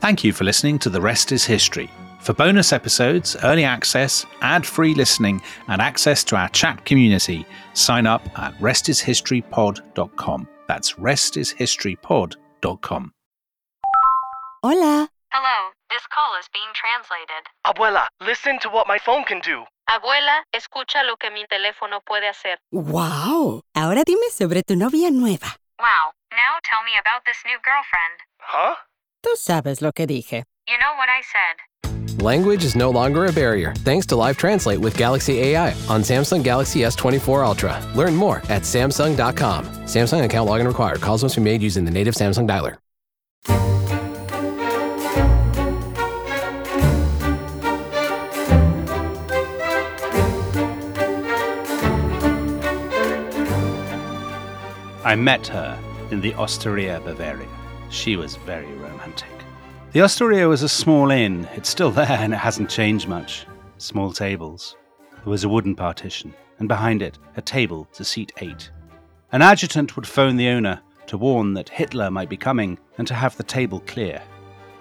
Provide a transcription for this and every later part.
Thank you for listening to The Rest is History. For bonus episodes, early access, ad free listening, and access to our chat community, sign up at restishistorypod.com. That's restishistorypod.com. Hola. Hello, this call is being translated. Abuela, listen to what my phone can do. Abuela, escucha lo que mi teléfono puede hacer. ¡Wow! Ahora dime sobre tu novia nueva. Wow, now tell me about this new girlfriend. Huh? Tú sabes lo que dije. You know what I said. Language is no longer a barrier thanks to Live Translate with Galaxy AI on Samsung Galaxy S24 Ultra. Learn more at Samsung.com. Samsung account login required. Calls must be made using the native Samsung dialer. I met her in the Osteria Bavaria. She was very romantic. The Osteria was a small inn. It's still there and it hasn't changed much. Small tables. There was a wooden partition, and behind it, a table to seat eight. An adjutant would phone the owner to warn that Hitler might be coming and to have the table clear.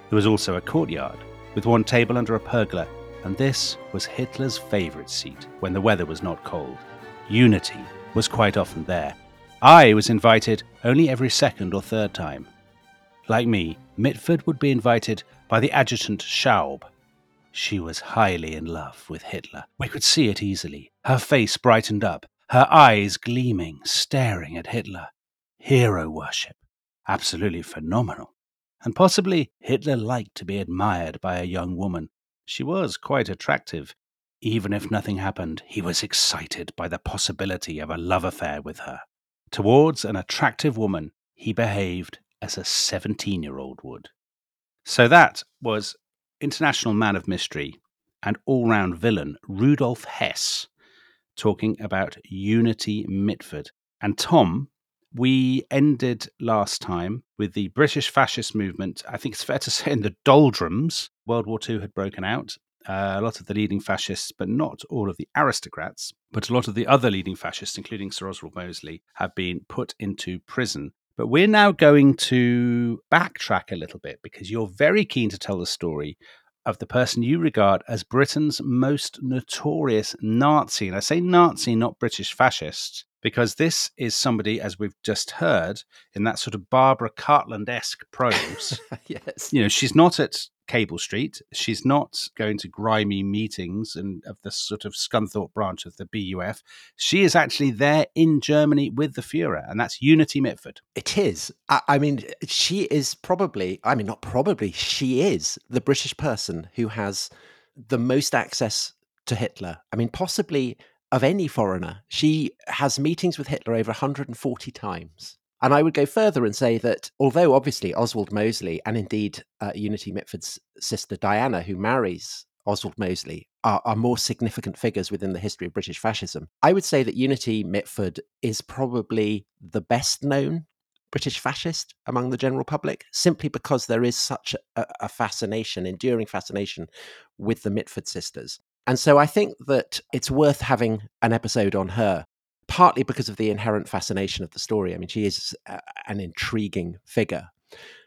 There was also a courtyard with one table under a pergola, and this was Hitler's favourite seat when the weather was not cold. Unity was quite often there. I was invited only every second or third time. Like me, Mitford would be invited by the adjutant Schaub. She was highly in love with Hitler. We could see it easily. Her face brightened up, her eyes gleaming, staring at Hitler. Hero worship. Absolutely phenomenal. And possibly Hitler liked to be admired by a young woman. She was quite attractive. Even if nothing happened, he was excited by the possibility of a love affair with her. Towards an attractive woman, he behaved as a 17 year old would. So that was international man of mystery and all round villain Rudolf Hess talking about Unity Mitford. And Tom, we ended last time with the British fascist movement. I think it's fair to say in the doldrums. World War II had broken out. Uh, a lot of the leading fascists, but not all of the aristocrats, but a lot of the other leading fascists, including Sir Oswald Mosley, have been put into prison. But we're now going to backtrack a little bit because you're very keen to tell the story of the person you regard as Britain's most notorious Nazi. And I say Nazi, not British fascist, because this is somebody, as we've just heard, in that sort of Barbara Cartland esque prose. yes. you know, she's not at Cable Street. She's not going to grimy meetings and of the sort of Scunthorpe branch of the BUF. She is actually there in Germany with the Fuhrer, and that's Unity Mitford. It is. I, I mean, she is probably, I mean, not probably, she is the British person who has the most access to Hitler. I mean, possibly of any foreigner. She has meetings with Hitler over 140 times. And I would go further and say that although obviously Oswald Mosley and indeed uh, Unity Mitford's sister Diana, who marries Oswald Mosley, are, are, more significant figures within the history of British fascism, I would say that Unity Mitford is probably the best known British fascist among the general public, simply because there is such a, a fascination, enduring fascination with the Mitford sisters. And so I think that it's worth having an episode on her partly because of the inherent fascination of the story. I mean, she is a, an intriguing figure,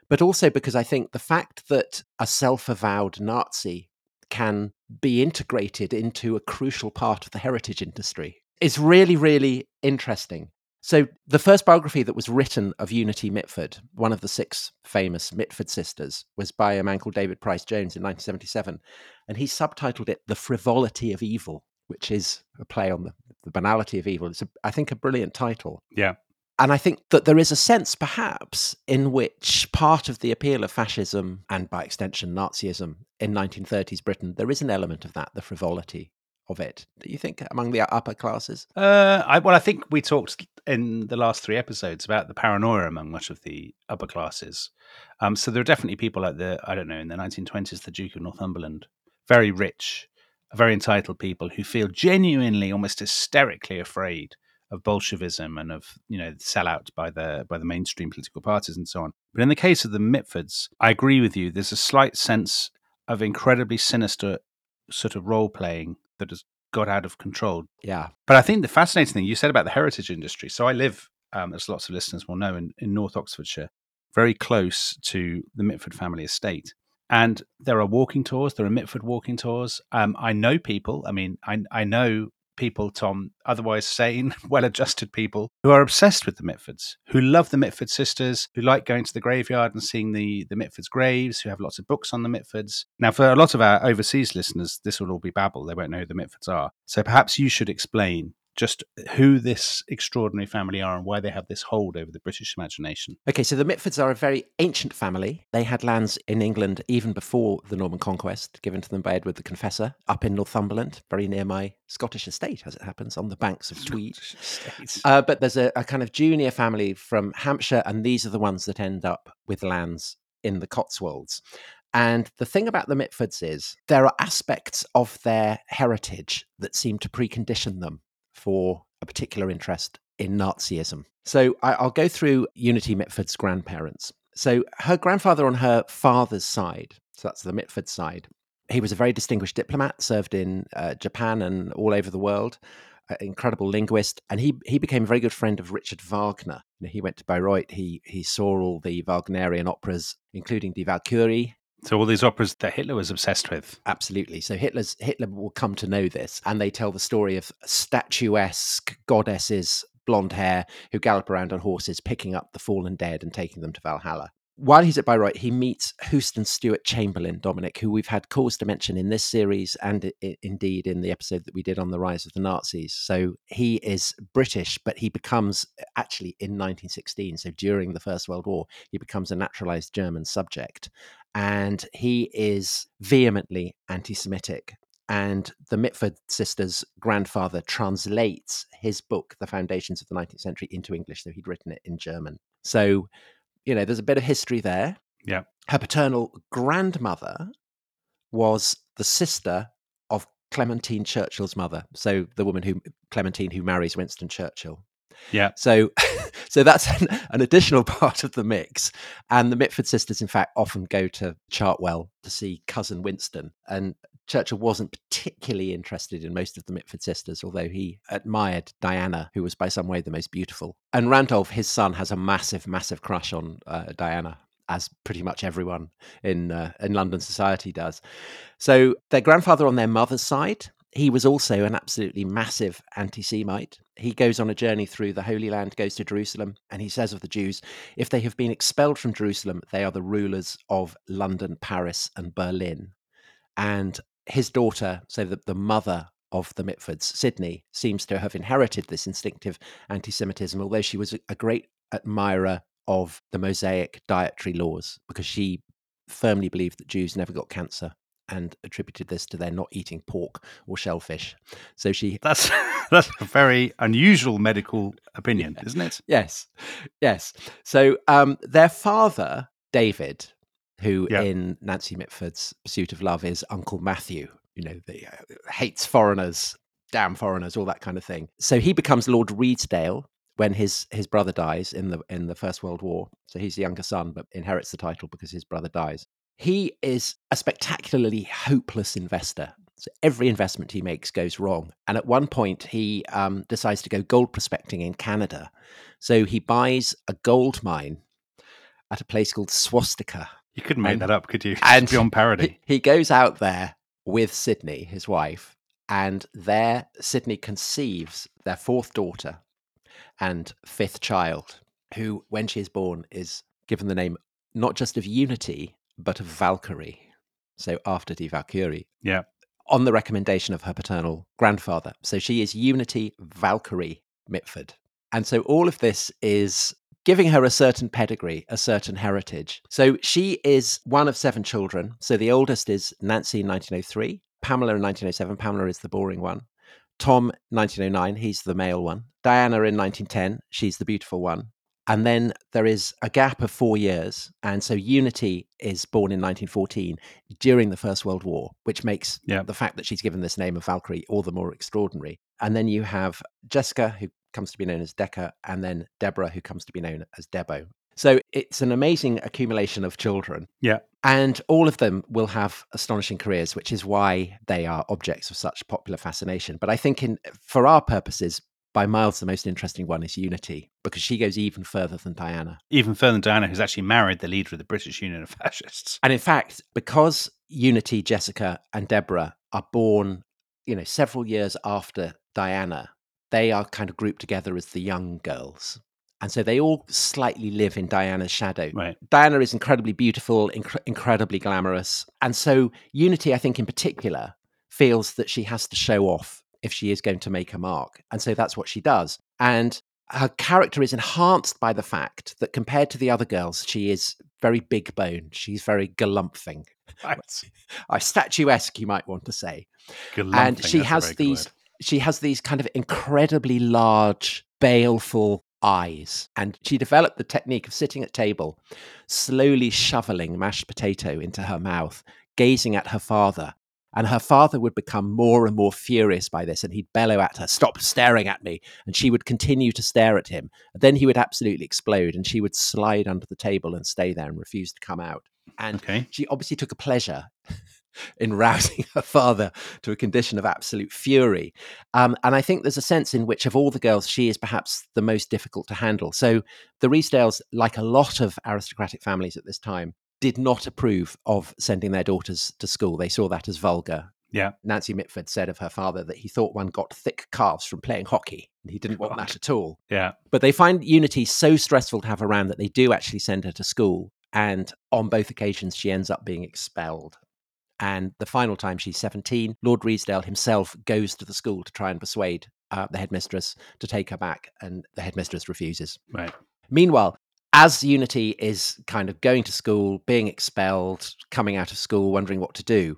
but also because I think the fact that a self avowed Nazi can be integrated into a crucial part of the heritage industry is really, really interesting. So, the first biography that was written of Unity Mitford, one of the six famous Mitford sisters, was by a man called David Pryce-Jones in 1977. And he subtitled it The Frivolity of Evil, which is a play on the the banality of evil. It's, a, I think, a brilliant title. Yeah. And I think that there is a sense, perhaps, in which part of the appeal of fascism and by extension Nazism in 1930s Britain, there is an element of that, the frivolity of it. Do you think among the upper classes? Uh, I, well, I think we talked in the last three episodes about the paranoia among much of the upper classes. Um, so there are definitely people like the, I don't know, in the 1920s, the Duke of Northumberland, very rich, very entitled people who feel genuinely, almost hysterically afraid of Bolshevism and of you know sellout by the by the mainstream political parties and so on. But in the case of the Mitfords, I agree with you. There's a slight sense of incredibly sinister sort of role playing that has got out of control. Yeah. But I think the fascinating thing you said about the heritage industry. So I live, um, as lots of listeners will know, in, in North Oxfordshire, very close to the Mitford family estate. And there are walking tours. There are Mitford walking tours. Um, I know people. I mean, I I know people, Tom, otherwise sane, well-adjusted people who are obsessed with the Mitfords, who love the Mitford sisters, who like going to the graveyard and seeing the the Mitfords' graves, who have lots of books on the Mitfords. Now, for a lot of our overseas listeners, this will all be babble. They won't know who the Mitfords are. So perhaps you should explain just who this extraordinary family are and why they have this hold over the British imagination. Okay, so the Mitfords are a very ancient family. They had lands in England even before the Norman conquest, given to them by Edward the Confessor, up in Northumberland, very near my Scottish estate, as it happens, on the banks of Tweed. Uh, but there's a, a kind of junior family from Hampshire, and these are the ones that end up with lands in the Cotswolds. And the thing about the Mitfords is there are aspects of their heritage that seem to precondition them for a particular interest in Nazism. So I, will go through Unity Mitford's grandparents. So her grandfather on her father's side, so that's the Mitford side, he was a very distinguished diplomat, served in uh, Japan and all over the world. Incredible linguist, and he he became a very good friend of Richard Wagner. You know, he went to Bayreuth. He he saw all the Wagnerian operas, including Die Walküre, so all these operas that Hitler was obsessed with. Absolutely. So Hitler's Hitler will come to know this, and they tell the story of statuesque goddesses, blonde hair, who gallop around on horses, picking up the fallen dead and taking them to Valhalla. While he's at Bayreuth, he meets Houston Stewart Chamberlain, Dominic, who we've had cause to mention in this series and I- indeed in the episode that we did on the rise of the Nazis. So he is British, but he becomes uh, actually in 1916, so during the First World War, he becomes a naturalized German subject and he is vehemently anti Semitic. And the Mitford sisters' grandfather translates his book, The Foundations of the 19th Century, into English, though he'd written it in German. So, you know, there's a bit of history there. Yeah. Her paternal grandmother was the sister of Clementine Churchill's mother. So the woman who Clementine who marries Winston Churchill. Yeah. So, so that's an, an, additional part of the mix. And the Mitford sisters, in fact, often go to Chartwell to see cousin Winston. And Churchill wasn't particularly interested in most of the Mitford sisters, although he admired Diana, who was by some way the most beautiful. And Randolph, his son, has a massive, massive crush on uh, Diana as pretty much everyone in uh, in London society does. So their grandfather on their mother's side he was also an absolutely massive anti Semite. He goes on a journey through the Holy Land, goes to Jerusalem, and he says of the Jews, if they have been expelled from Jerusalem, they are the rulers of London, Paris, and Berlin. And his daughter, so the, the mother of the Mitfords, Sydney, seems to have inherited this instinctive anti Semitism, although she was a great admirer of the Mosaic dietary laws because she firmly believed that Jews never got cancer and attributed this to their not eating pork or shellfish. So she That's that's a very unusual medical opinion, isn't it? Yes. Yes. So um their father, David, who Yeah. in Nancy Mitford's Pursuit of Love is Uncle Matthew, you know, the uh, hates foreigners, damn foreigners, all that kind of thing. So he becomes Lord Redesdale when his his brother dies in the in the First World War. So he's the younger son, but inherits the title because his brother dies. He is a spectacularly hopeless investor. So every investment he makes goes wrong. And at one point, he um, decides to go gold prospecting in Canada. So he buys a gold mine at a place called Swastika. You couldn't make And- that up, could you? It's and beyond parody. He, he goes out there with Sydney, his wife, and there Sydney conceives their fourth daughter and fifth child, who, when she is born, is given the name not just of Unity, but of Valkyrie. So after Die Walküre, Yeah. on the recommendation of her paternal grandfather. So she is Unity Valkyrie Mitford. And so all of this is giving her a certain pedigree, a certain heritage. So she is one of seven children. So the oldest is Nancy in 1903, Pamela in 1907. Pamela is the boring one. Tom 1909, he's the male one. Diana in 1910, she's the beautiful one. And then there is a gap of four years. And so Unity is born in 1914 during the First World War, which makes Yeah. the fact that she's given this name of Valkyrie all the more extraordinary. And then you have Jessica, who comes to be known as Decca, and then Deborah, who comes to be known as Debo. So it's an amazing accumulation of children. Yeah. And all of them will have astonishing careers, which is why they are objects of such popular fascination. But I think, in for our purposes, by miles the most interesting one is Unity because she goes even further than Diana. Even further than Diana, who's actually married the leader of the British Union of Fascists. And in fact, because Unity, Jessica, and Deborah are born, you know, several years after Diana, they are kind of grouped together as the young girls. And so they all slightly live in Diana's shadow. Right. Diana is incredibly beautiful, inc- incredibly glamorous. And so Unity, I think in particular, feels that she has to show off if she is going to make a mark. And so that's what she does. And her character is enhanced by the fact that compared to the other girls, she is very big boned. She's very galumphing. Right. Statuesque, you might want to say. and she has these word. She has these kind of incredibly large baleful eyes and she developed the technique of sitting at table slowly shoveling mashed potato into her mouth gazing at her father and her father would become more and more furious by this and he'd bellow at her stop staring at me and she would continue to stare at him And then he would absolutely explode and she would slide under the table and stay there and refuse to come out and Okay. she obviously took a pleasure in rousing her father to a condition of absolute fury. Um, and I think there's a sense in which, of all the girls, she is perhaps the most difficult to handle. So the Redesdales, like a lot of aristocratic families at this time, did not approve of sending their daughters to school. They saw that as vulgar. Yeah. Nancy Mitford said of her father that he thought one got thick calves from playing hockey. And he didn't want that at all. Yeah. But they find Unity so stressful to have around that they do actually send her to school. And on both occasions, she ends up being expelled. And the final time she's 17, Lord Redesdale himself goes to the school to try and persuade uh, the headmistress to take her back. And the headmistress refuses. Right. Meanwhile, as Unity is kind of going to school, being expelled, coming out of school, wondering what to do,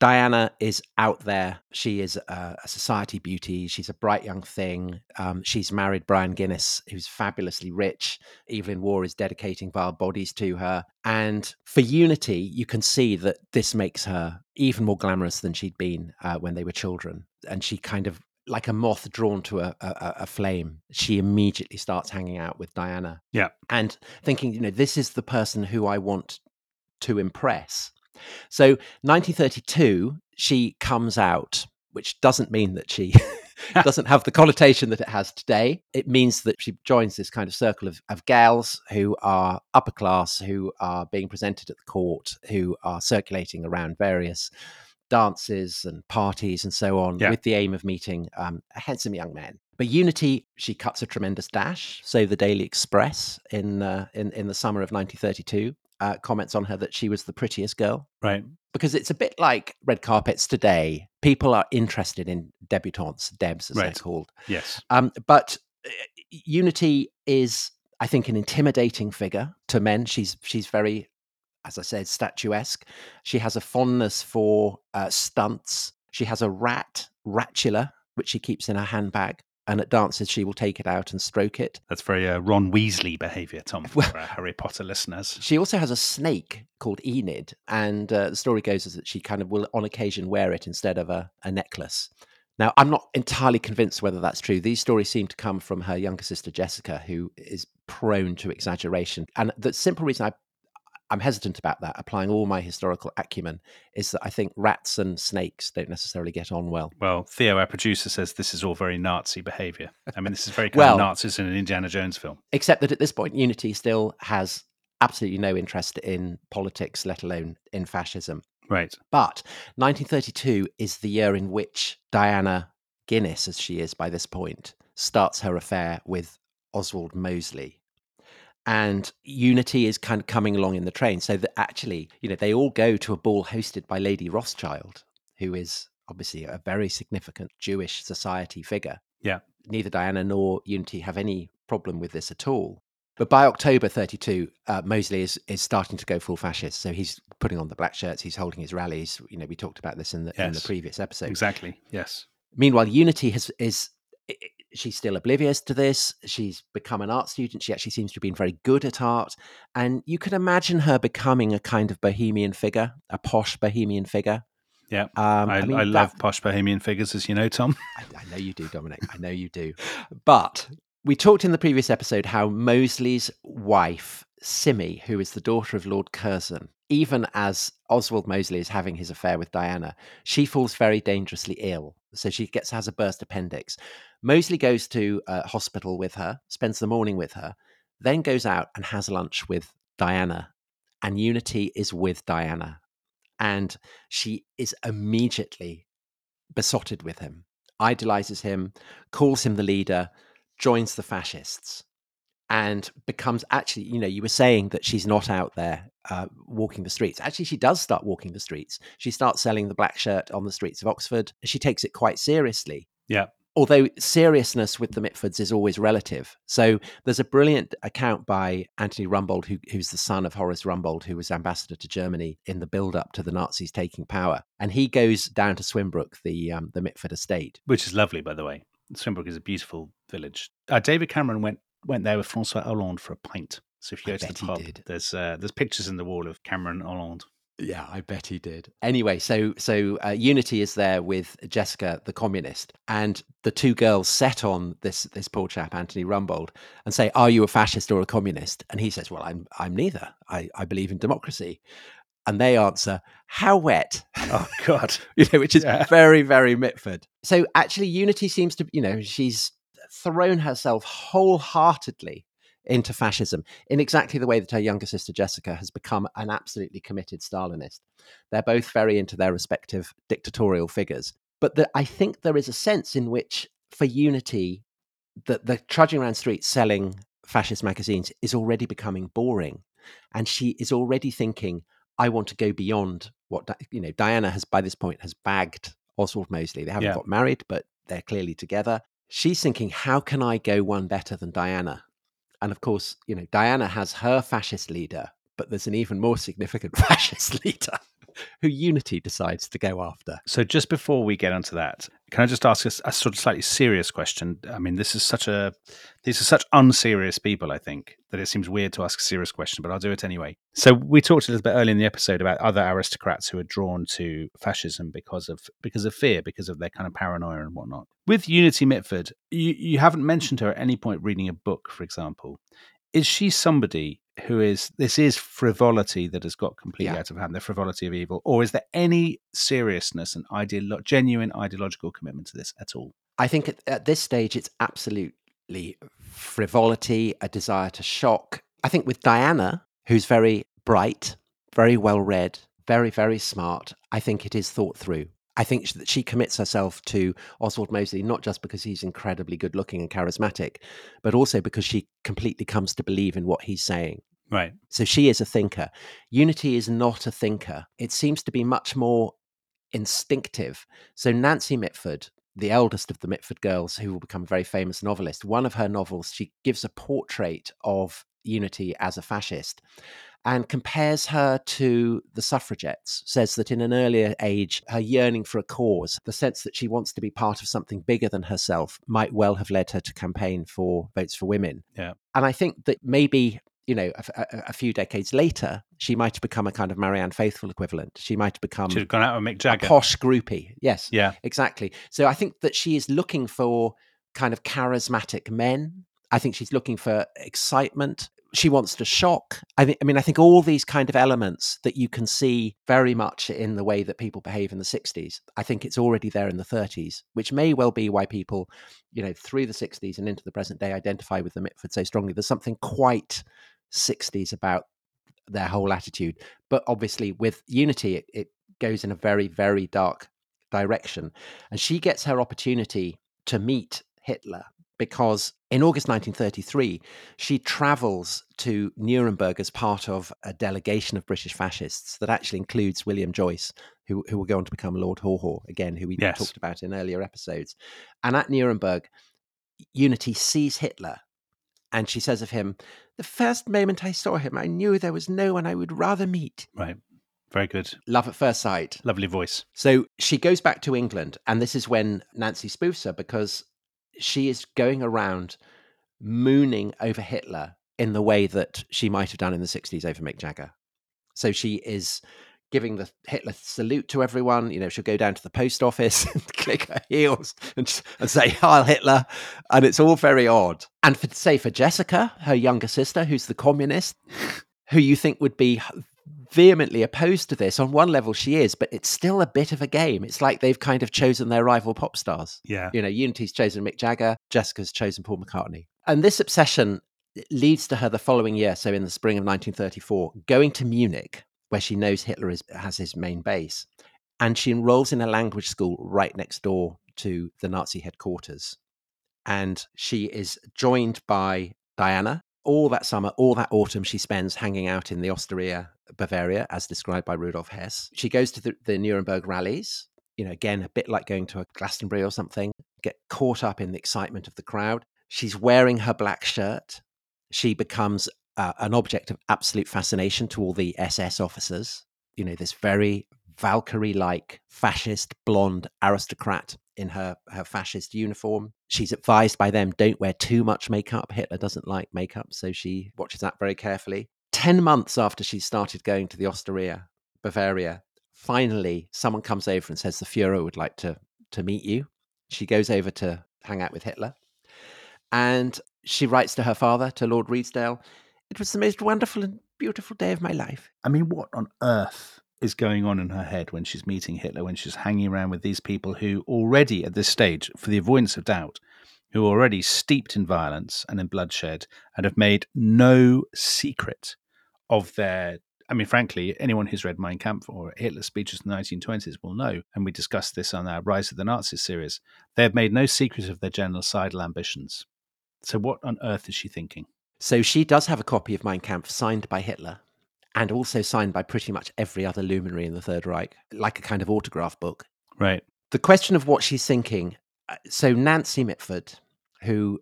Diana is out there. She is a, society beauty. She's a bright young thing. Um, she's married Brian Guinness, who's fabulously rich. Evelyn Waugh is dedicating vile bodies to her. And for Unity, you can see that this makes her even more glamorous than she'd been uh, when they were children. And she kind of like a moth drawn to a, a, a flame, she immediately starts hanging out with Diana. Yeah. And thinking, you know, this is the person who I want to impress. So 1932, she comes out, which doesn't mean that she doesn't have the connotation that it has today. It means that she joins this kind of circle of, of gals who are upper class, who are being presented at the court, who are circulating around various dances and parties and so on Yeah. with the aim of meeting um, a handsome young man. But Unity, she cuts a tremendous dash. So the Daily Express in uh, in in the summer of 1932 uh, comments on her that she was the prettiest girl Right. because it's a bit like red carpets today. People are interested in debutantes, debs as Right. they're called. Yes. Um, but uh, Unity is, I think, an intimidating figure to men. She's she's very, as I said, statuesque. She has a fondness for uh, stunts. She has a rat, ratula, which she keeps in her handbag. And at dances, she will take it out and stroke it. That's very uh, Ron Weasley behavior, Tom, for Well- Harry Potter listeners. She also has a snake called Enid, and uh, the story goes is that she kind of will, on occasion, wear it instead of a, a necklace. Now, I'm not entirely convinced whether that's true. These stories seem to come from her younger sister Jessica, who is prone to exaggeration. And the simple reason I, I'm hesitant about that, applying all my historical acumen, is that I think rats and snakes don't necessarily get on well. Well, Theo, our producer, says this is all very Nazi behavior. I mean, this is very kind Well- of Nazis in an Indiana Jones film. Except that at this point, Unity still has absolutely no interest in politics, let alone in fascism. Right. But 1932 is the year in which Diana Guinness, as she is by this point, starts her affair with Oswald Mosley. And Unity is kind of coming along in the train. So that actually, you know, they all go to a ball hosted by Lady Rothschild, who is obviously a very significant Jewish society figure. Yeah. Neither Diana nor Unity have any problem with this at all. But by October 32, uh, Mosley is, is starting to go full fascist. So he's putting on the black shirts, he's holding his rallies. You know, we talked about this in the, in the previous episode. Exactly. Yes. Meanwhile, Unity has is she's still oblivious to this. She's become an art student. She actually seems to have been very good at art, and you can imagine her becoming a kind of bohemian figure, a posh bohemian figure. Yeah. Um, I, mean, I that- love posh bohemian figures, as you know, Tom. I, I know you do, Dominic. I know you do. But we talked in the previous episode how Mosley's wife, Cimmie, who is the daughter of Lord Curzon, even as Oswald Mosley is having his affair with Diana, she falls very dangerously ill. So she gets has a burst appendix. Mosley goes to a hospital with her, spends the morning with her, then goes out and has lunch with Diana. And Unity is with Diana. And she is immediately besotted with him, idolizes him, calls him the leader, joins the fascists, and becomes actually, you know, you were saying that she's not out there uh, walking the streets. Actually, she does start walking the streets. She starts selling the black shirt on the streets of Oxford. She takes it quite seriously. Yeah. Although seriousness with the Mitfords is always relative. So there's a brilliant account by Anthony Rumbold, who, who's the son of Horace Rumbold, who was ambassador to Germany in the build up to the Nazis taking power. And he goes down to Swinbrook, the, um, the Mitford estate. Which is lovely, by the way. Swinbrook is a beautiful village. Uh, David Cameron went went there with Francois Hollande for a pint. So if you I go to the pub, there's uh, there's pictures in the wall of Cameron Hollande. Yeah, I bet he did. Anyway, so so uh, Unity is there with Jessica, the communist, and the two girls set on this this poor chap, Anthony Rumbold, and say, "Are you a fascist or a communist?" And he says, "Well, I'm I'm neither. I, I believe in democracy." And they answer, "How wet?" Oh God. you know, which is Yeah. very very Mitford. So actually, Unity seems to, you know, she's thrown herself wholeheartedly into fascism in exactly the way that her younger sister Jessica has become an absolutely committed Stalinist. They're both very into their respective dictatorial figures. But the, I think there is a sense in which, for Unity, that the trudging around streets selling fascist magazines is already becoming boring. And she is already thinking, I want to go beyond what, you know, Diana has by this point has bagged Oswald Mosley. They haven't Yeah. got married, but they're clearly together. She's thinking, how can I go one better than Diana? And of course, you know, Diana has her fascist leader, but there's an even more significant fascist leader who Unity decides to go after. So just before we get onto that, can I just ask us a sort of slightly serious question? I mean, this is such a these are such unserious people, I think, that it seems weird to ask a serious question, but I'll do it anyway. So we talked a little bit earlier in the episode about other aristocrats who are drawn to fascism because of because of fear, because of their kind of paranoia and whatnot. With Unity Mitford, you, you haven't mentioned her at any point reading a book, for example. Is she somebody who is this is frivolity that has got completely Yeah. out of hand, the frivolity of evil, or is there any seriousness and ideolo- genuine ideological commitment to this at all? I think at, at this stage, it's absolutely frivolity, a desire to shock. I think with Diana, who's very bright, very well read, very, very smart, I think it is thought through. I think that she commits herself to Oswald Mosley not just because he's incredibly good looking and charismatic, but also because she completely comes to believe in what he's saying. Right. So she is a thinker. Unity is not a thinker. It seems to be much more instinctive. So Nancy Mitford, the eldest of the Mitford girls, who will become a very famous novelist, one of her novels, she gives a portrait of Unity as a fascist and compares her to the suffragettes. Says that in an earlier age, her yearning for a cause, the sense that she wants to be part of something bigger than herself, might well have led her to campaign for votes for women. Yeah. And I think that maybe you know, a, a- a few decades later, she might have become a kind of Marianne Faithfull equivalent. She might have become have gone out with Mick a Jagger. posh groupie. Yes, Yeah. exactly. So I think that she is looking for kind of charismatic men. I think she's looking for excitement. She wants to shock. I think. I mean, I think all these kind of elements that you can see very much in the way that people behave in the '60s. I think it's already there in the '30s, which may well be why people, you know, through the '60s and into the present day, identify with the Mitford so strongly. There's something quite '60s about their whole attitude. But obviously, with Unity, it, it goes in a very, very dark direction. And she gets her opportunity to meet Hitler because in August 1933, she travels to Nuremberg as part of a delegation of British fascists that actually includes William Joyce, who, who will go on to become Lord Haw Haw, again, who we Yes. talked about in earlier episodes. And at Nuremberg, Unity sees Hitler and she says of him, The first moment I saw him, I knew there was no one I would rather meet. Right. Very good. Love at first sight. Lovely voice. So she goes back to England, and this is when Nancy spoofs her because she is going around mooning over Hitler in the way that she might have done in the 60s over Mick Jagger. So she is giving the Hitler salute to everyone. You know, she'll go down to the post office and click her heels and, and say, Heil Hitler. And it's all very odd. And for say for Jessica, her younger sister, who's the communist, who you think would be vehemently opposed to this. On one level, she is, but it's still a bit of a game. It's like they've kind of chosen their rival pop stars. Yeah. You know, Unity's chosen Mick Jagger, Jessica's chosen Paul McCartney. And this obsession leads to her the following year, so in the spring of 1934, going to Munich, where she knows Hitler is, has his main base. And she enrolls in a language school right next door to the Nazi headquarters. And she is joined by Diana. All that summer, all that autumn, she spends hanging out in the Osteria, Bavaria, as described by Rudolf Hess. She goes to the, the Nuremberg rallies, you know, again, a bit like going to a Glastonbury or something, get caught up in the excitement of the crowd. She's wearing her black shirt. She becomes uh, an object of absolute fascination to all the SS officers. You know, this very Valkyrie like fascist blonde aristocrat in her, her fascist uniform. She's advised by them don't wear too much makeup. Hitler doesn't like makeup, so she watches that very carefully. 10 months after she started going to the Osteria, Bavaria, finally someone comes over and says the Fuhrer would like to, to meet you. She goes over to hang out with Hitler. And she writes to her father, to Lord Redesdale, it was the most wonderful and beautiful day of my life. I mean, what on earth is going on in her head when she's meeting Hitler, when she's hanging around with these people who already at this stage, for the avoidance of doubt, who are already steeped in violence and in bloodshed and have made no secret of their I mean, frankly, anyone who's read Mein Kampf or Hitler's speeches in the 1920s will know, and we discussed this on our Rise of the Nazis series, they have made no secret of their genocidal ambitions. So, what on earth is she thinking? So, she does have a copy of Mein Kampf signed by Hitler and also signed by pretty much every other luminary in the Third Reich, like a kind of autograph book. Right. The question of what she's thinking uh, so, Nancy Mitford, who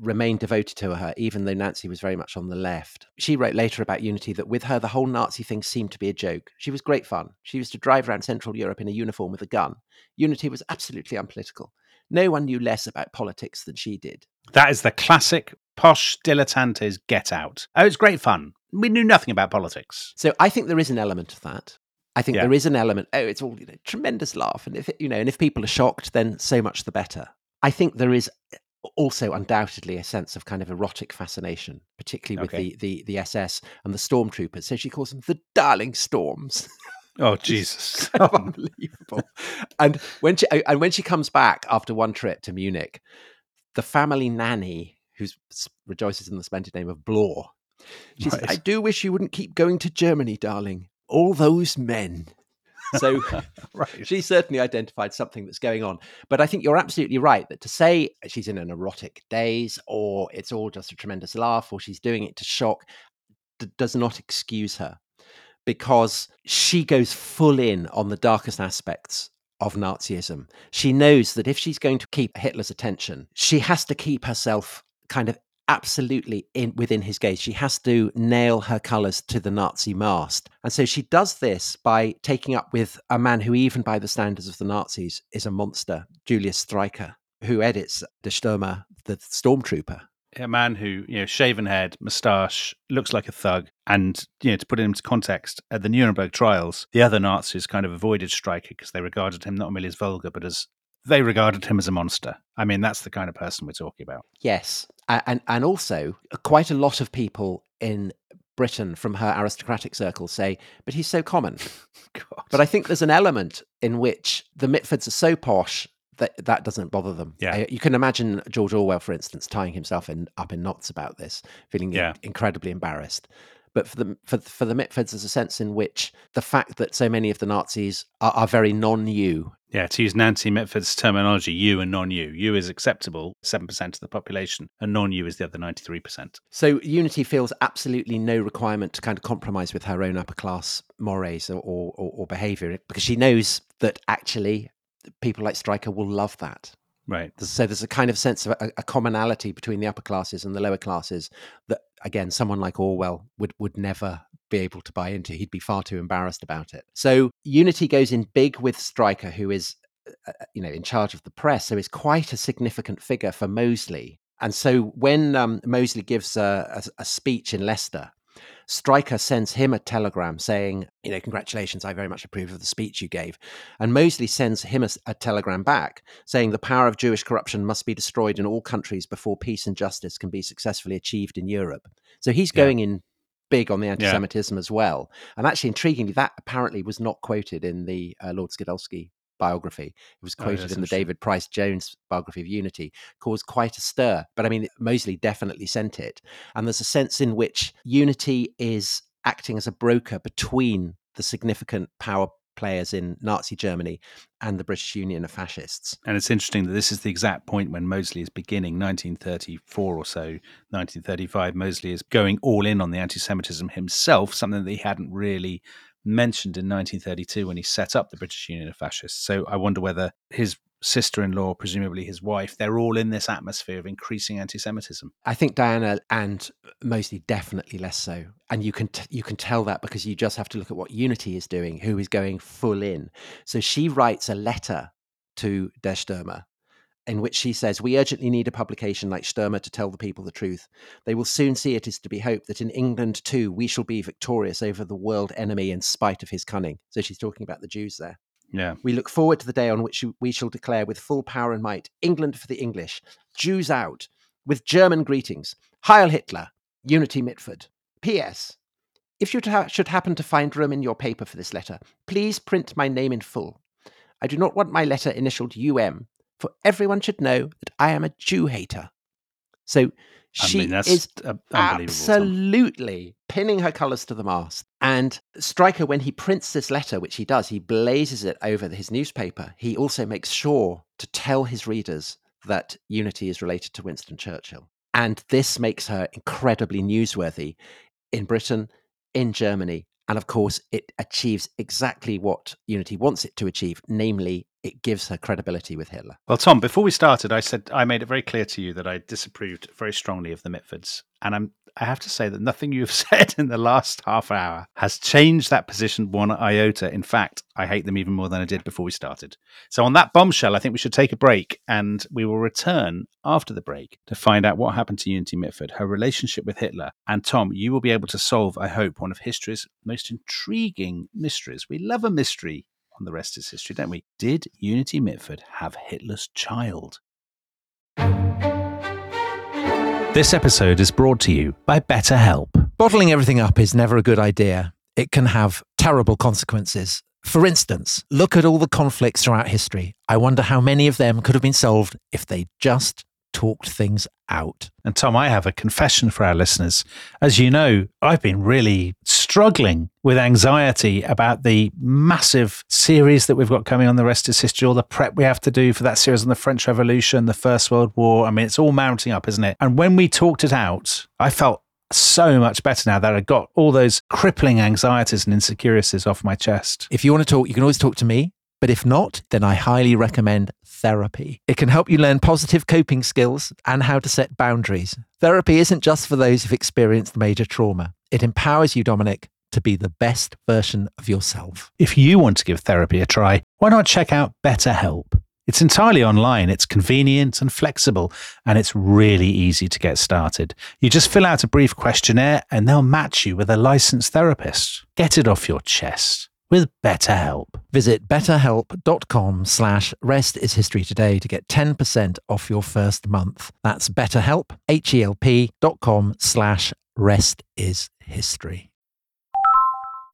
remained devoted to her, even though Nancy was very much on the left. She wrote later about Unity that with her, the whole Nazi thing seemed to be a joke. She was great fun. She used to drive around Central Europe in a uniform with a gun. Unity was absolutely unpolitical. No one knew less about politics than she did. That is the classic posh dilettantes get out. Oh, it's great fun. We knew nothing about politics. So I think there is an element of that. I think Yeah. there is an element. Oh, it's all you know, tremendous laugh, and if you know, and if people are shocked, then so much the better. I think there is also undoubtedly a sense of kind of erotic fascination, particularly with Okay. the, the the SS and the stormtroopers. So she calls them the darling storms. Oh, Jesus. so oh. unbelievable. And when she and when she comes back after one trip to Munich, the family nanny, who rejoices in the splendid name of Blor, she says, "I do wish you wouldn't keep going to Germany, darling. All those men." So right. she certainly identified something that's going on. But I think you're absolutely right that to say she's in an erotic daze or it's all just a tremendous laugh or she's doing it to shock d- does not excuse her because she goes full in on the darkest aspects of Nazism. She knows that if she's going to keep Hitler's attention, she has to keep herself kind of absolutely in within his gaze. She has to nail her colours to the Nazi mast. And so she does this by taking up with a man who, even by the standards of the Nazis, is a monster, Julius Streicher, who edits Der Stürmer, the stormtrooper. a man who, you know, shaven head, moustache, looks like a thug. And, you know, to put it into context, at the Nuremberg trials, the other Nazis kind of avoided Streicher because they regarded him not merely as vulgar, but as they regarded him as a monster. I mean, that's the kind of person we're talking about. Yes, and and also quite a lot of people in Britain from her aristocratic circles say, "But he's so common." God. But I think there's an element in which the Mitfords are so posh that that doesn't bother them. Yeah. You can imagine George Orwell, for instance, tying himself in, up in knots about this, feeling Yeah. incredibly embarrassed. But for the for, for the Mitfords, there's a sense in which the fact that so many of the Nazis are, are very non-you Yeah, to use Nancy Mitford's terminology, you and non you. You is acceptable, 7% of the population, and non you is the other 93%. So Unity feels absolutely no requirement to kind of compromise with her own upper class mores or, or, or behavior because she knows that actually people like Streicher will love that. Right. So there's a kind of sense of a, a commonality between the upper classes and the lower classes that, again, someone like Orwell would would never be able to buy into. He'd be far too embarrassed about it. So Unity goes in big with Streicher, who is, uh, you know, in charge of the press, so is quite a significant figure for Mosley. And so when um, Mosley gives a, a, a speech in Leicester, Streicher sends him a telegram saying, you know, congratulations, I very much approve of the speech you gave. And Mosley sends him a, a telegram back saying the power of Jewish corruption must be destroyed in all countries before peace and justice can be successfully achieved in Europe. So he's Yeah. going in big on the anti-Semitism as well. And actually, intriguingly, that apparently was not quoted in the uh, Lord Skidelsky biography. It was Oh, quoted that's in the. David Pryce-Jones biography of Unity, caused quite a stir. But I mean, Mosley definitely sent it. And there's a sense in which Unity is acting as a broker between the significant power players in Nazi Germany and the British Union of Fascists. And it's interesting that this is the exact point when Mosley is beginning, 1934 or so, 1935. Mosley is going all in on the anti Semitism himself, something that he hadn't really mentioned in 1932 when he set up the British Union of Fascists. So I wonder whether his sister in law, presumably his wife, they're all in this atmosphere of increasing anti Semitism. I think Diana and Mosley definitely less so, and you can t- you can tell that because you just have to look at what Unity is doing, who is going full in. So she writes a letter to Der Stürmer in which she says, We urgently need a publication like Sturmer to tell the people the truth. They will soon see it is to be hoped that in England too we shall be victorious over the world enemy in spite of his cunning. So she's talking about the Jews there. Yeah. We look forward to the day on which we shall declare with full power and might England for the English, Jews out, with German greetings. Heil Hitler, Unity Mitford. P.S. If you ha- should happen to find room in your paper for this letter, please print my name in full. I do not want my letter initialed UM, for everyone should know that I am a Jew hater. So she I mean, that's is unbelievable. Tom. absolutely pinning her colours to the mast. And Streicher, when he prints this letter, which he does, he blazes it over his newspaper. He also makes sure to tell his readers that Unity is related to Winston Churchill. And this makes her incredibly newsworthy in Britain, in Germany. And of course, it achieves exactly what Unity wants it to achieve, namely, it gives her credibility with Hitler. Well, Tom, before we started, I said I made it very clear to you that I disapproved very strongly of the Mitfords, and I'm I have to say that nothing you've said in the last half hour has changed that position one iota. In fact, I hate them even more than I did before we started. So, on that bombshell, I think we should take a break, and we will return after the break to find out what happened to Unity Mitford, her relationship with Hitler, and Tom, you will be able to solve, I hope, one of history's most intriguing mysteries. We love a mystery on the rest is history, don't we? Did Unity Mitford have Hitler's child? This episode is brought to you by BetterHelp. Bottling everything up is never a good idea. It can have terrible consequences. For instance, look at all the conflicts throughout history. I wonder how many of them could have been solved if they just talked things out. And Tom, I have a confession for our listeners. As you know, I've been really struggling with anxiety about the massive series that we've got coming on The Rest is History, all the prep we have to do for that series on the French Revolution, the First World War. I mean, it's all mounting up, isn't it? And when we talked it out, I felt so much better now that I got all those crippling anxieties and insecurities off my chest. If you want to talk, you can always talk to me. But if not, then I highly recommend therapy. It can help you learn positive coping skills and how to set boundaries. Therapy isn't just for those who've experienced major trauma. It empowers you, Dominic, to be the best version of yourself. If you want to give therapy a try, why not check out BetterHelp? It's entirely online, it's convenient and flexible, and it's really easy to get started. You just fill out a brief questionnaire and they'll match you with a licensed therapist. Get it off your chest with BetterHelp. Visit betterhelp.com slash rest is history today to get 10% off your first month. That's betterhelp, H-E-L-P dot com slash rest is history.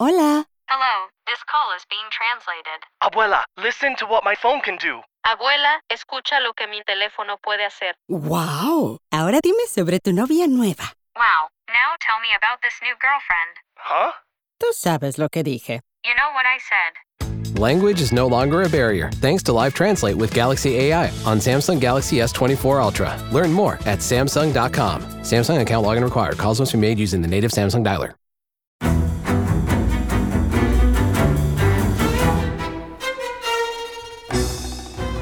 Hola. Hello, this call is being translated. Abuela, listen to what my phone can do. Abuela, escucha lo que mi teléfono puede hacer. ¡Wow! Ahora dime sobre tu novia nueva. Wow, now tell me about this new girlfriend. Huh? Tú sabes lo que dije. You know what I said. Language is no longer a barrier thanks to Live Translate with Galaxy AI on Samsung Galaxy S24 Ultra. Learn more at Samsung.com. Samsung account login required. Calls must be made using the native Samsung dialer.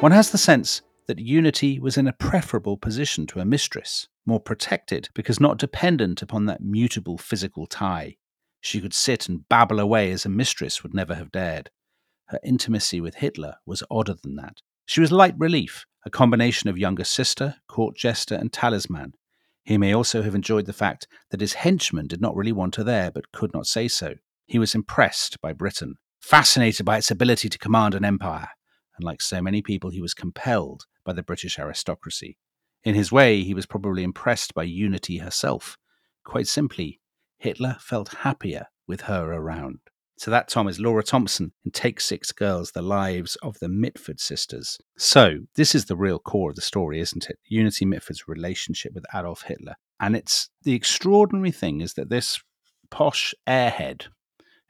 One has the sense that Unity was in a preferable position to a mistress, more protected because not dependent upon that mutable physical tie. She could sit and babble away as a mistress would never have dared. Her intimacy with Hitler was odder than that. She was light relief, a combination of younger sister, court jester, and talisman. He may also have enjoyed the fact that his henchmen did not really want her there, but could not say so. He was impressed by Britain, fascinated by its ability to command an empire and like so many people, he was compelled by the British aristocracy. In his way, he was probably impressed by Unity herself. Quite simply, Hitler felt happier with her around. So that, Tom, is Laura Thompson in Take Six Girls, The Lives of the Mitford Sisters. So this is the real core of the story, isn't it? Unity Mitford's relationship with Adolf Hitler. And it's the extraordinary thing is that this posh airhead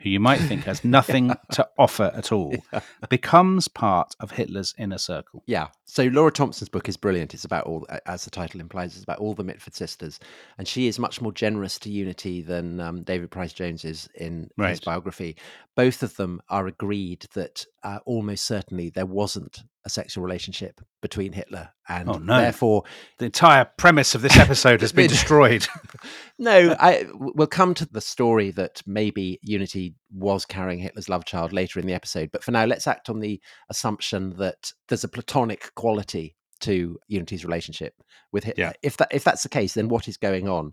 who you might think has nothing to offer at all, yeah. becomes part of Hitler's inner circle. Yeah. So Laura Thompson's book is brilliant. It's about all, as the title implies, it's about all the Mitford sisters, and she is much more generous to Unity than um, David Pryce-Jones is in right. his biography. Both of them are agreed that uh, almost certainly there wasn't a sexual relationship between Hitler and oh, no. therefore the entire premise of this episode has been destroyed. no, I we'll come to the story that maybe Unity was carrying Hitler's love child later in the episode, but for now let's act on the assumption that there's a platonic quality to Unity's relationship with Hitler. Yeah. If that if that's the case, then what is going on?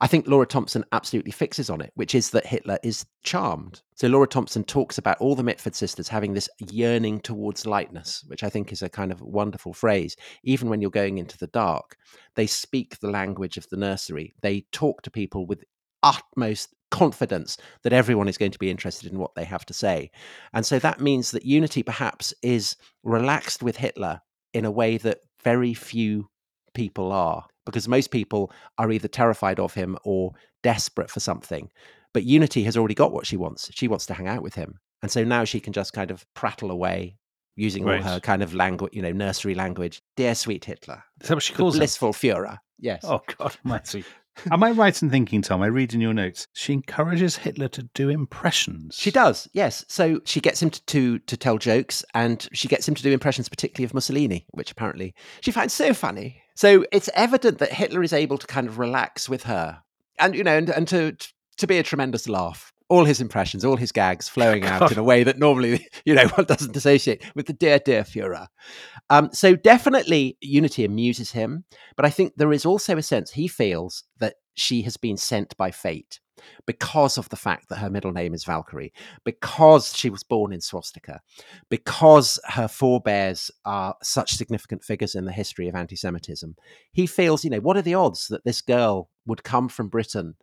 I think Laura Thompson absolutely fixes on it, which is that Hitler is charmed. So Laura Thompson talks about all the Mitford sisters having this yearning towards lightness, which I think is a kind of wonderful phrase. Even when you're going into the dark, they speak the language of the nursery. They talk to people with utmost confidence that everyone is going to be interested in what they have to say. And so that means that Unity perhaps is relaxed with Hitler in a way that very few people are, because most people are either terrified of him or desperate for something. But Unity has already got what she wants. She wants to hang out with him. And so now she can just kind of prattle away using right. all her kind of language, you know, nursery language. Dear sweet Hitler. Is that what she calls the blissful Führer. Yes. Oh God Almighty. Am I right in thinking, Tom? I read in your notes she encourages Hitler to do impressions. She does, yes. So she gets him to, to, to tell jokes, and she gets him to do impressions, particularly of Mussolini, which apparently she finds so funny. So it's evident that Hitler is able to kind of relax with her, and you know, and, and to to be a tremendous laugh. All his impressions, all his gags flowing out in a way that normally, you know, one doesn't associate with the dear, dear Führer. Um, so definitely Unity amuses him, but I think there is also a sense he feels that she has been sent by fate because of the fact that her middle name is Valkyrie, because she was born in swastika, because her forebears are such significant figures in the history of anti Semitism. He feels, you know, what are the odds that this girl would come from Britain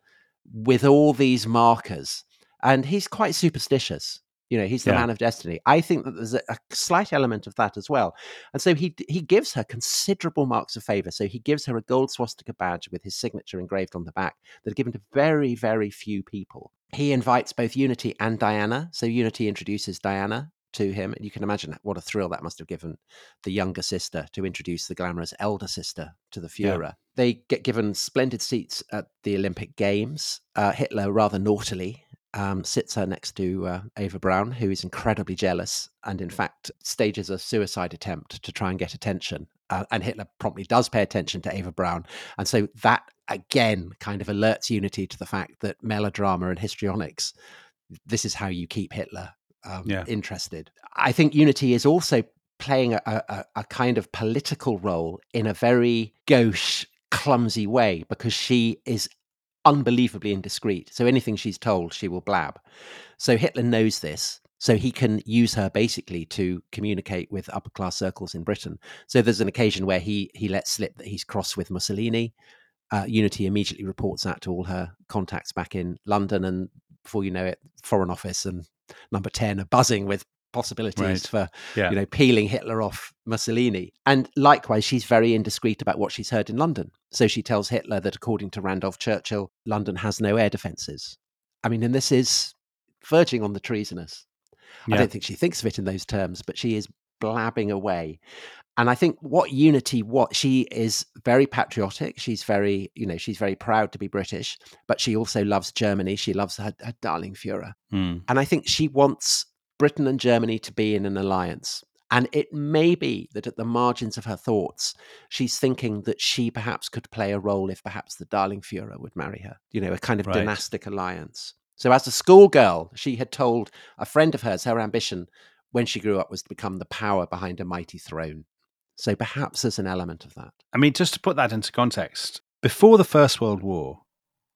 with all these markers. And he's quite superstitious. You know, he's the Yeah. man of destiny. I think that there's a, a slight element of that as well. And so he he gives her considerable marks of favor. So he gives her a gold swastika badge with his signature engraved on the back that are given to very, very few people. He invites both Unity and Diana. So Unity introduces Diana to him. And you can imagine what a thrill that must have given the younger sister to introduce the glamorous elder sister to the Yeah. Führer. They get given splendid seats at the Olympic Games. Uh, Hitler, rather naughtily, um, sits her next to uh, Eva Braun, who is incredibly jealous and, in fact, stages a suicide attempt to try and get attention. Uh, and Hitler promptly does pay attention to Eva Braun. And so that, again, kind of alerts Unity to the fact that melodrama and histrionics, this is how you keep Hitler um, Yeah. interested. I think Unity is also playing a, a, a kind of political role in a very gauche, clumsy way because she is unbelievably indiscreet. So anything she's told, she will blab. So Hitler knows this. So he can use her basically to communicate with upper class circles in Britain. So there's an occasion where he he lets slip that he's cross with Mussolini. Uh, Unity immediately reports that to all her contacts back in London, and before you know it, Foreign Office and Number Ten are buzzing with possibilities Right. for Yeah. you know peeling Hitler off Mussolini. And likewise, she's very indiscreet about what she's heard in London. So she tells Hitler that according to Randolph Churchill, London has no air defences. I mean, and this is verging on the treasonous. I don't think she thinks of it in those terms, but she is blabbing away. And I think what Unity, what she is very patriotic. She's very, you know, she's very proud to be British, but she also loves Germany. She loves her, her darling Führer. Hmm. And I think she wants Britain and Germany to be in an alliance. And it may be that at the margins of her thoughts, she's thinking that she perhaps could play a role if perhaps the darling Führer would marry her, you know, a kind of Right. dynastic alliance. So, as a schoolgirl, she had told a friend of hers her ambition when she grew up was to become the power behind a mighty throne. So, perhaps there's an element of that. I mean, just to put that into context, before the First World War,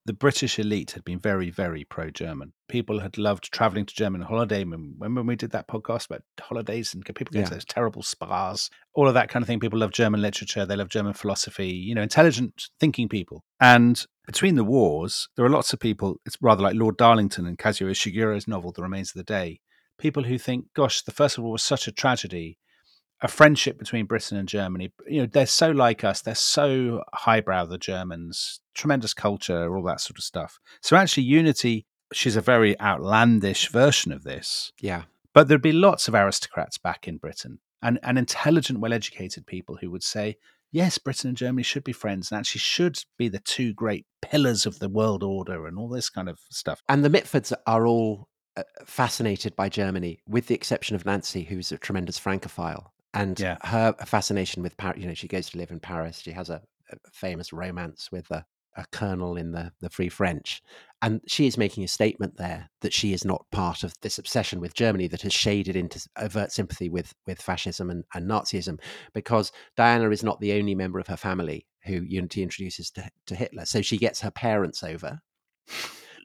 the British elite had been very, very pro German. People had loved traveling to German holiday. When, when we did that podcast about holidays and people going to those terrible spas, all of that kind of thing. People love German literature, they love German philosophy, you know, intelligent thinking people. And between the wars, there are lots of people, it's rather like Lord Darlington and Kazuo Ishiguro's novel, The Remains of the Day, people who think, gosh, the First World War was such a tragedy a friendship between Britain and Germany. You know, they're so like us. They're so highbrow, the Germans, tremendous culture, all that sort of stuff. So actually, Unity, she's a very outlandish version of this. Yeah. But there'd be lots of aristocrats back in Britain and, and intelligent, well educated people who would say, yes, Britain and Germany should be friends and actually should be the two great pillars of the world order and all this kind of stuff. And the Mitfords are all uh, fascinated by Germany, with the exception of Nancy, who's a tremendous Francophile. And Yeah. her fascination with Paris, you know, she goes to live in Paris. She has a, a famous romance with a, a colonel in the, the Free French. And she is making a statement there that she is not part of this obsession with Germany that has shaded into overt sympathy with, with fascism and, and Nazism, because Diana is not the only member of her family who Unity introduces to, to Hitler. So she gets her parents over.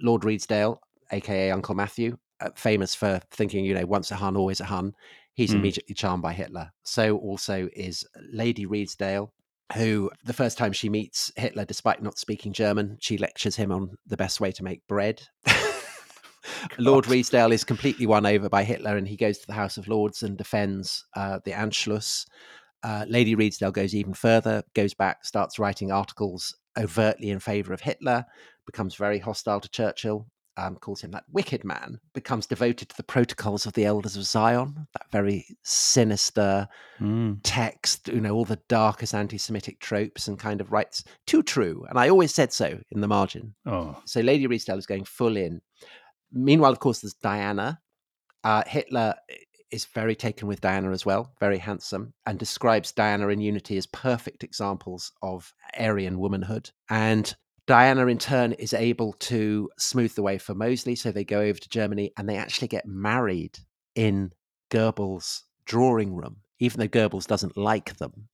Lord Redesdale, aka Uncle Matthew, uh, famous for thinking, you know, once a Hun, always a Hun. He's Hmm. immediately charmed by Hitler. So also is Lady Redesdale, who the first time she meets Hitler, despite not speaking German, she lectures him on the best way to make bread. Lord God. Redesdale is completely won over by Hitler and he goes to the House of Lords and defends uh, the Anschluss. Uh, Lady Redesdale goes even further, goes back, starts writing articles overtly in favor of Hitler, becomes very hostile to Churchill, um, calls him that wicked man, becomes devoted to the protocols of the Elders of Zion, that very sinister Mm. text, you know, all the darkest anti Semitic tropes, and kind of writes too true. And I always said so in the margin. Oh, So Lady Redesdale is going full in. Meanwhile, of course, there's Diana. Uh, Hitler is very taken with Diana as well, very handsome, and describes Diana and Unity as perfect examples of Aryan womanhood. And Diana, in turn, is able to smooth the way for Mosley. So they go over to Germany and they actually get married in Goebbels' drawing room, even though Goebbels doesn't like them.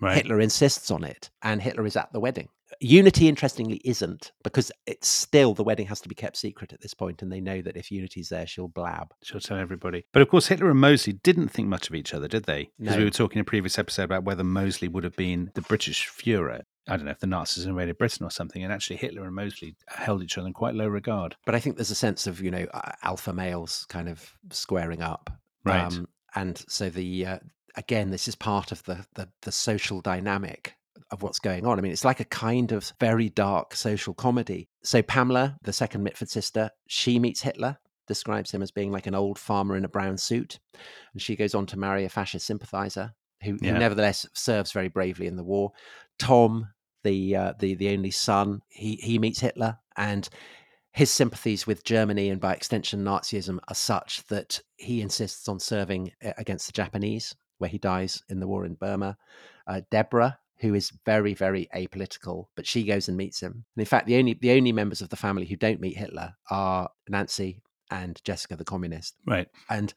right. Hitler insists on it, and Hitler is at the wedding. Unity, interestingly, isn't because it's still the wedding has to be kept secret at this point, and they know that if Unity's there, she'll blab. She'll tell everybody. But of course, Hitler and Mosley didn't think much of each other, did they? Because No. we were talking in a previous episode about whether Mosley would have been the British Fuhrer. I don't know if the Nazis invaded Britain or something, and actually Hitler and Mosley held each other in quite low regard. But I think there's a sense of you know alpha males kind of squaring up, Um, Right. and so the uh, again, this is part of the, the the social dynamic of what's going on. I mean, it's like a kind of very dark social comedy. So Pamela, the second Mitford sister, she meets Hitler. Describes him as being like an old farmer in a brown suit, and she goes on to marry a fascist sympathizer who, who nevertheless serves very bravely in the war. Tom, the uh, the the only son, he he meets Hitler, and his sympathies with Germany and by extension Nazism are such that he insists on serving against the Japanese, where he dies in the war in Burma. Uh, Deborah, who is very very apolitical, but she goes and meets him. And in fact, the only the only members of the family who don't meet Hitler are Nancy and Jessica, the communist. Right. And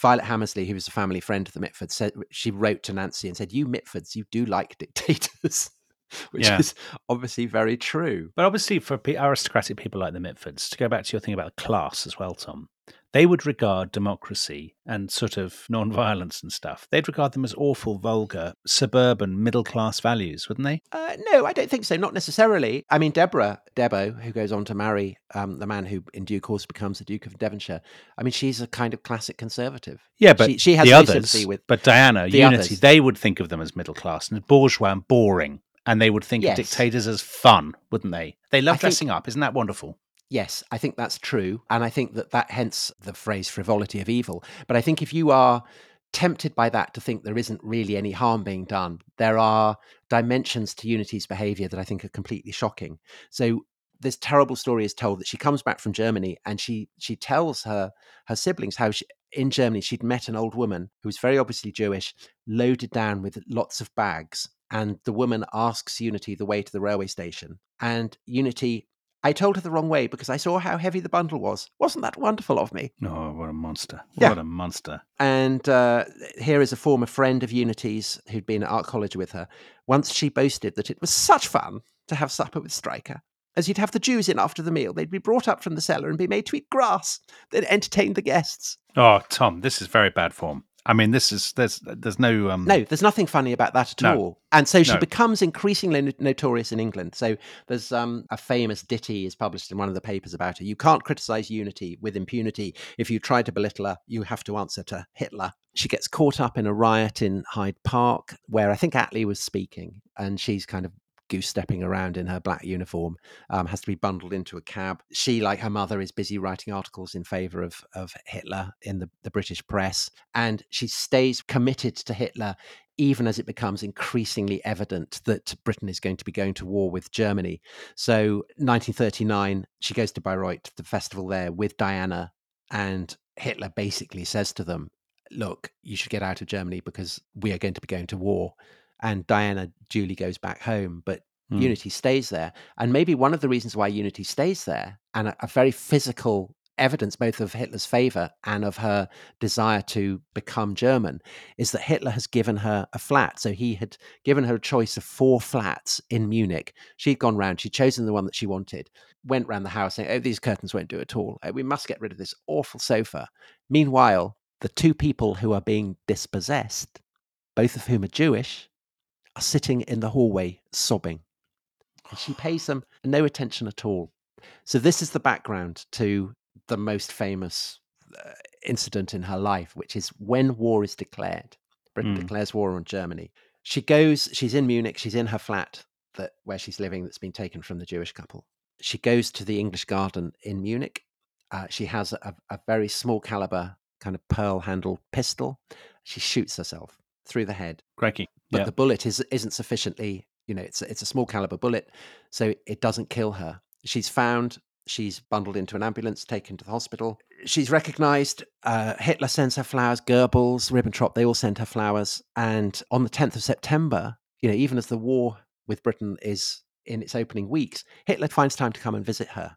Violet Hammersley, who was a family friend of the Mitfords, said she wrote to Nancy and said, "You Mitfords, you do like dictators," which Yeah. is obviously very true. But obviously, for aristocratic people like the Mitfords, to go back to your thing about class as well, Tom, they would regard democracy and sort of non-violence and stuff. They'd regard them as awful, vulgar, suburban, middle-class values, wouldn't they? Uh, no, I don't think so. Not necessarily. I mean, Deborah Debo, who goes on to marry um, the man who, in due course, becomes the Duke of Devonshire. I mean, she's a kind of classic conservative. Yeah, but she, she has the others, with. but Diana, the Unity, others. they would think of them as middle class and bourgeois and boring, and they would think Yes. of dictators as fun, wouldn't they? They love I think- dressing up. Isn't that wonderful? Yes, I think that's true. And I think that that hence the phrase frivolity of evil. But I think if you are tempted by that to think there isn't really any harm being done, there are dimensions to Unity's behavior that I think are completely shocking. So this terrible story is told that she comes back from Germany and she she tells her her siblings how she in Germany she'd met an old woman who was very obviously Jewish, loaded down with lots of bags. And the woman asks Unity the way to the railway station. And Unity I told her the wrong way because I saw how heavy the bundle was. Wasn't that wonderful of me? Oh, what a monster! Yeah. What a monster! And uh, here is a former friend of Unity's who'd been at art college with her. Once she boasted that it was such fun to have supper with Streicher. As you'd have the Jews in after the meal, they'd be brought up from the cellar and be made to eat grass, then entertain the guests. Oh, Tom, this is very bad form. I mean, this is there's there's no um No, there's nothing funny about that at No. all. And so she No. becomes increasingly no- notorious in England. So there's um, a famous ditty is published in one of the papers about her. You can't criticize unity with impunity. If you try to belittle her, you have to answer to Hitler. She gets caught up in a riot in Hyde Park where I think Attlee was speaking, and she's kind of goose stepping around in her black uniform um, has to be bundled into a cab she like her mother is busy writing articles in favor of, of hitler in the, the british press and she stays committed to hitler even as it becomes increasingly evident that Britain is going to be going to war with Germany. So, 1939, she goes to Bayreuth, the festival there with Diana, and Hitler basically says to them, Look, you should get out of Germany because we are going to be going to war. And Diana duly goes back home, but Hmm. Unity stays there. And maybe one of the reasons why Unity stays there, and a, a very physical evidence both of Hitler's favor and of her desire to become German, is that Hitler has given her a flat. So he had given her a choice of four flats in Munich. She'd gone round, she'd chosen the one that she wanted, went round the house saying, Oh, these curtains won't do at all. Oh, we must get rid of this awful sofa. Meanwhile, the two people who are being dispossessed, both of whom are Jewish, are sitting in the hallway sobbing. And she pays them no attention at all. So, this is the background to the most famous uh, incident in her life, which is when war is declared. Britain Mm. declares war on Germany. She goes, she's in Munich, she's in her flat that where she's living that's been taken from the Jewish couple. She goes to the English garden in Munich. Uh, she has a, a very small caliber kind of pearl handled pistol. She shoots herself through the head Crikey. but Yeah. the bullet is isn't sufficiently you know it's a- it's a small caliber bullet so it doesn't kill her she's found she's bundled into an ambulance taken to the hospital she's recognized uh, hitler sends her flowers goebbels ribbentrop they all send her flowers and on the 10th of september you know even as the war with britain is in its opening weeks hitler finds time to come and visit her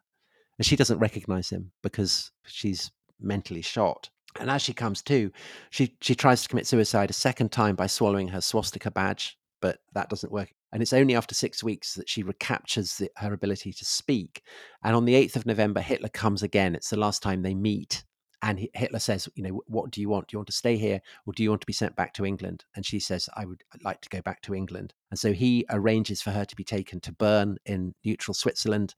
and she doesn't recognize him because she's mentally shot and as she comes to she she tries to commit suicide a second time by swallowing her swastika badge, but that doesn't work. And it's only after six weeks that she recaptures the, her ability to speak. And on the 8th of November, Hitler comes again. It's the last time they meet. And Hi- Hitler says, you know, what do you want? Do you want to stay here or do you want to be sent back to England? And she says, I would like to go back to England. And so he arranges for her to be taken to Bern in neutral Switzerland.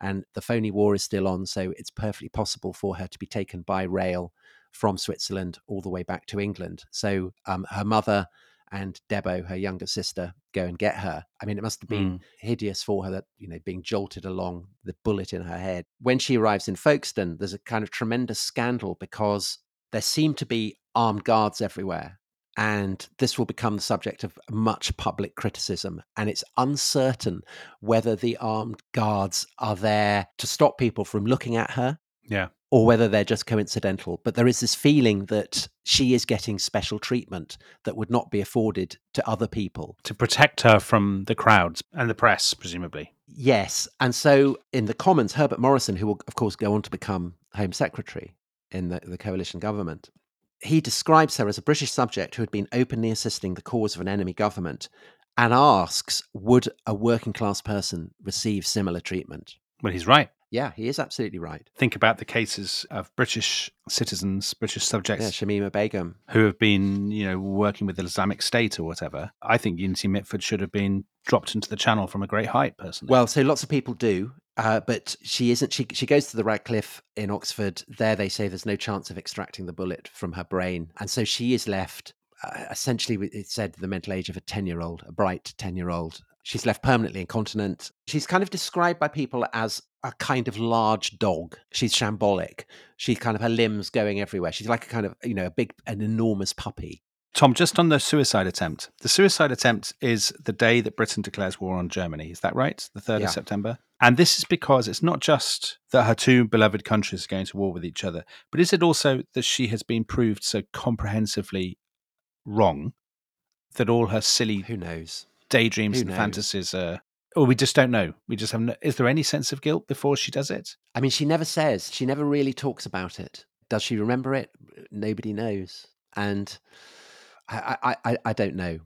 And the phony war is still on. So it's perfectly possible for her to be taken by rail from Switzerland all the way back to England. So um, her mother and Debo, her younger sister, go and get her. I mean, it must have been hideous for her that, you know, being jolted along the bullet in her head. When she arrives in Folkestone, there's a kind of tremendous scandal because there seem to be armed guards everywhere. And this will become the subject of much public criticism. And it's uncertain whether the armed guards are there to stop people from looking at her Yeah. Or whether they're just coincidental. But there is this feeling that she is getting special treatment that would not be afforded to other people. To protect her from the crowds and the press, presumably. Yes. And so in the Commons, Herbert Morrison, who will, of course, go on to become Home Secretary in the, the coalition government, he describes her as a British subject who had been openly assisting the cause of an enemy government and asks, would a working class person receive similar treatment? Well, he's right. Yeah, he is absolutely right. Think about the cases of British citizens, British subjects Yeah, Shamima Begum. who have been, you know, working with the Islamic State or whatever. I think Unity Mitford should have been dropped into the channel from a great height, personally. Well, so lots of people do, uh, but she isn't. She she goes to the Radcliffe in Oxford. There, they say there's no chance of extracting the bullet from her brain, and so she is left. Uh, essentially, it said the mental age of a ten year old, a bright ten year old. She's left permanently incontinent. She's kind of described by people as a kind of large dog. She's shambolic. She's kind of her limbs going everywhere. She's like a kind of you know a big, an enormous puppy. Tom, just on the suicide attempt. The suicide attempt is the day that Britain declares war on Germany. Is that right? The 3rd Yeah. of September? And this is because it's not just that her two beloved countries are going to war with each other, but is it also that she has been proved so comprehensively wrong that all her silly Who knows? daydreams Who and knows? fantasies are. Or we just don't know. We just have no. Is there any sense of guilt before she does it? I mean, she never says. She never really talks about it. Does she remember it? Nobody knows. And I, I, I, I don't know.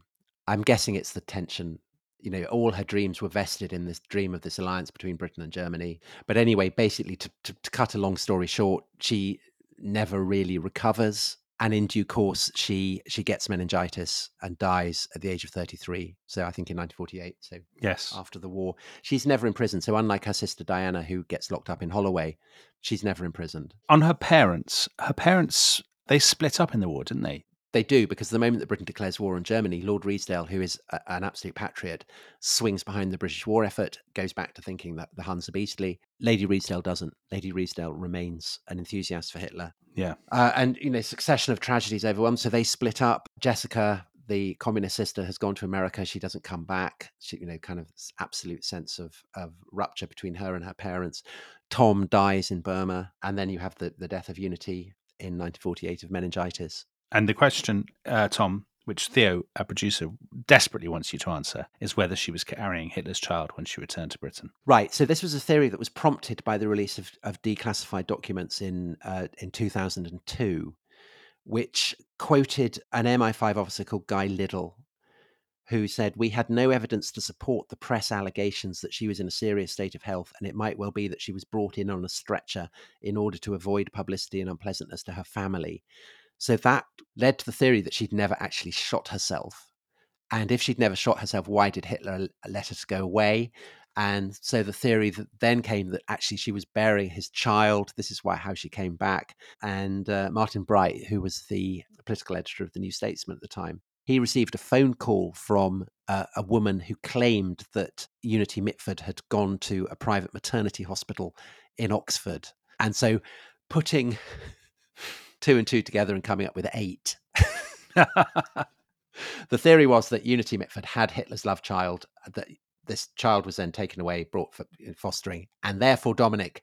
I'm guessing it's the tension. You know, all her dreams were vested in this dream of this alliance between Britain and Germany. But anyway, basically, to, to, to cut a long story short, she never really recovers. And in due course, she she gets meningitis and dies at the age of 33. So I think in 1948. So Yes. after the war. She's never imprisoned. So unlike her sister Diana, who gets locked up in Holloway, she's never imprisoned. On her parents, her parents, they split up in the war, didn't they? They do because the moment that Britain declares war on Germany, Lord Redesdale, who is a, an absolute patriot, swings behind the British war effort, goes back to thinking that the Huns are beastly. Lady Redesdale doesn't. Lady Redesdale remains an enthusiast for Hitler. Yeah. Uh, and, you know, succession of tragedies overwhelmed. So they split up. Jessica, the communist sister, has gone to America. She doesn't come back. She, you know, kind of absolute sense of, of rupture between her and her parents. Tom dies in Burma. And then you have the, the death of Unity in 1948 of meningitis. And the question, uh, Tom, which Theo, our producer, desperately wants you to answer, is whether she was carrying Hitler's child when she returned to Britain. Right. So this was a theory that was prompted by the release of, of declassified documents in uh, in 2002, which quoted an MI5 officer called Guy Liddell, who said, "We had no evidence to support the press allegations that she was in a serious state of health, and it might well be that she was brought in on a stretcher in order to avoid publicity and unpleasantness to her family." So that led to the theory that she'd never actually shot herself. And if she'd never shot herself, why did Hitler let her go away? And so the theory that then came that actually she was burying his child. This is why how she came back. And uh, Martin Bright, who was the political editor of the New Statesman at the time, he received a phone call from uh, a woman who claimed that Unity Mitford had gone to a private maternity hospital in Oxford. And so putting two and two together and coming up with eight. the theory was that Unity Mitford had Hitler's love child, uh, that this child was then taken away, brought for in fostering, and therefore, Dominic,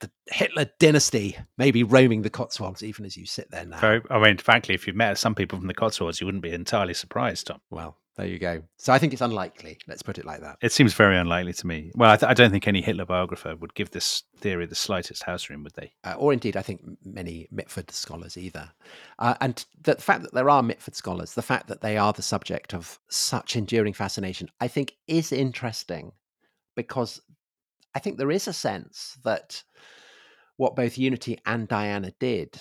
the Hitler dynasty may be roaming the Cotswolds even as you sit there now. Very, I mean, frankly, if you've met some people from the Cotswolds, you wouldn't be entirely surprised, Tom. Well, there you go. So I think it's unlikely. Let's put it like that. It seems very unlikely to me. Well, I, th- I don't think any Hitler biographer would give this theory the slightest house room, would they? uh, or indeed, I think many Mitford scholars either. Uh, and the fact that there are Mitford scholars, the fact that they are the subject of such enduring fascination, I think is interesting because I think there is a sense that what both Unity and Diana did,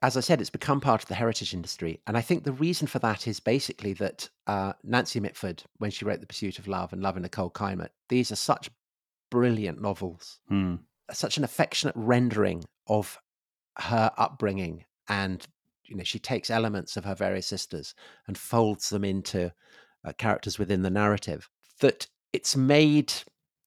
as I said, it's become part of the heritage industry. And I think the reason for that is basically that uh, Nancy Mitford, when she wrote The Pursuit of Love and Love in a Cold Climate, these are such brilliant novels, Hmm. such an affectionate rendering of her upbringing. And, you know, she takes elements of her various sisters and folds them into uh, characters within the narrative that it's made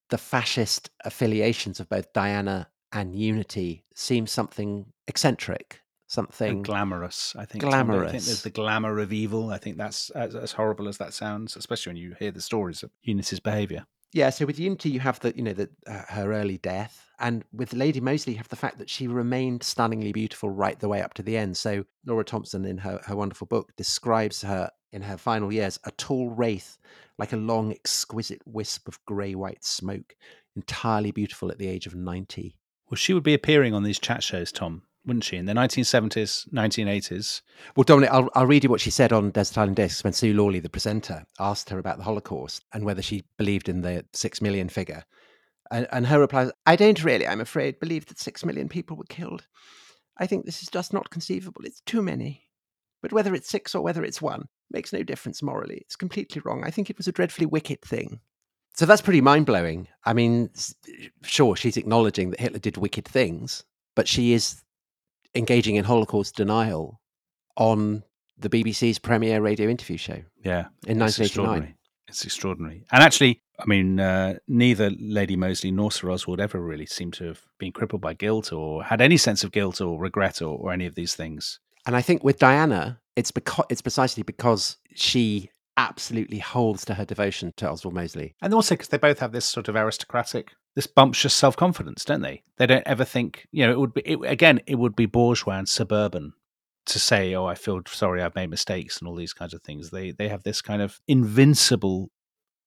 the fascist affiliations of both Diana and Unity seem something eccentric, something And glamorous. I think Tom, don't think there's the glamour of evil. I think that's as, as horrible as that sounds, especially when you hear the stories of Unity's behaviour. Yeah, so with Unity, you have the you know the uh, her early death, and with Lady Mosley, you have the fact that she remained stunningly beautiful right the way up to the end. So Laura Thompson, in her her wonderful book, describes her in her final years a tall wraith, like a long, exquisite wisp of grey white smoke, entirely beautiful at the age of ninety. Well, she would be appearing on these chat shows, Tom, wouldn't she? In the 1970s, 1980s. Well, Dominic, I'll, I'll read you what she said on Desert Island Discs when Sue Lawley, the presenter, asked her about the Holocaust and whether she believed in the six million figure. And, and her reply was, I don't really, I'm afraid, believe that six million people were killed. I think this is just not conceivable. It's too many. But whether it's six or whether it's one makes no difference morally. It's completely wrong. I think it was a dreadfully wicked thing. So that's pretty mind blowing. I mean, sure, she's acknowledging that Hitler did wicked things, but she is engaging in Holocaust denial on the BBC's premiere radio interview show Yeah. in It's 1989. extraordinary. It's extraordinary. And actually, I mean, uh, neither Lady Mosley nor Sir Oswald ever really seemed to have been crippled by guilt or had any sense of guilt or regret or, or any of these things. And I think with Diana, it's because it's precisely because she absolutely holds to her devotion to Oswald Mosley. And also because they both have this sort of aristocratic, this bumptious self confidence, don't they? They don't ever think, you know, it would be, it, again, it would be bourgeois and suburban to say, oh, I feel sorry, I've made mistakes and all these kinds of things. They, they have this kind of invincible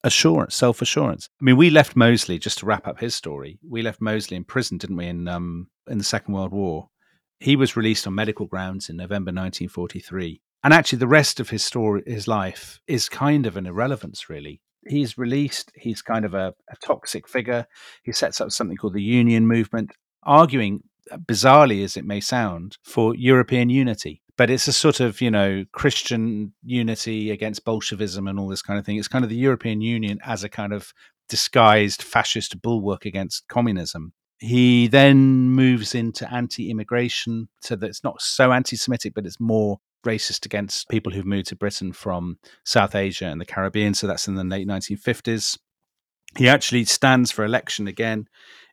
assurance, self assurance. I mean, we left Mosley, just to wrap up his story, we left Mosley in prison, didn't we, in, um, in the Second World War. He was released on medical grounds in November 1943. And actually, the rest of his story, his life, is kind of an irrelevance, really. He's released. He's kind of a, a toxic figure. He sets up something called the Union Movement, arguing, uh, bizarrely as it may sound, for European unity. But it's a sort of, you know, Christian unity against Bolshevism and all this kind of thing. It's kind of the European Union as a kind of disguised fascist bulwark against communism. He then moves into anti immigration, so that it's not so anti Semitic, but it's more racist against people who've moved to Britain from South Asia and the Caribbean. So that's in the late 1950s. He actually stands for election again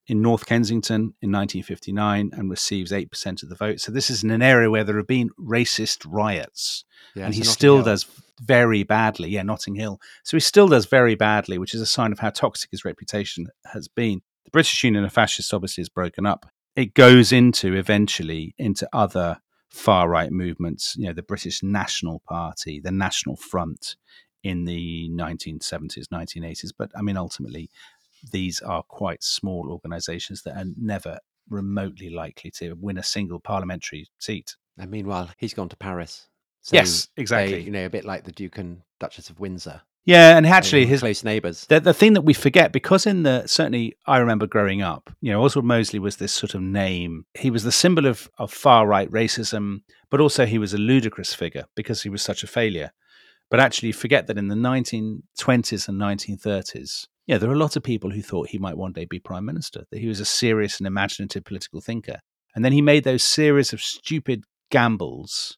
in North Kensington in 1959 and receives 8% of the vote. So this is in an area where there have been racist riots. Yeah, and so he Notting still Hill. does very badly. Yeah, Notting Hill. So he still does very badly, which is a sign of how toxic his reputation has been. The British Union of Fascists obviously is broken up. It goes into eventually into other far right movements, you know, the British National Party, the National Front in the 1970s, 1980s. But I mean, ultimately, these are quite small organizations that are never remotely likely to win a single parliamentary seat. And meanwhile, he's gone to Paris. So Yes, they- exactly. you know, a bit like the Duke and Duchess of Windsor. Yeah, and actually, his close neighbours. the, the thing that we forget because in the certainly I remember growing up, you know, Oswald Mosley was this sort of name. He was the symbol of, of far right racism, but also he was a ludicrous figure because he was such a failure. But actually, you forget that in the 1920s and 1930s, yeah, there were a lot of people who thought he might one day be prime minister, that he was a serious and imaginative political thinker. And then he made those series of stupid gambles,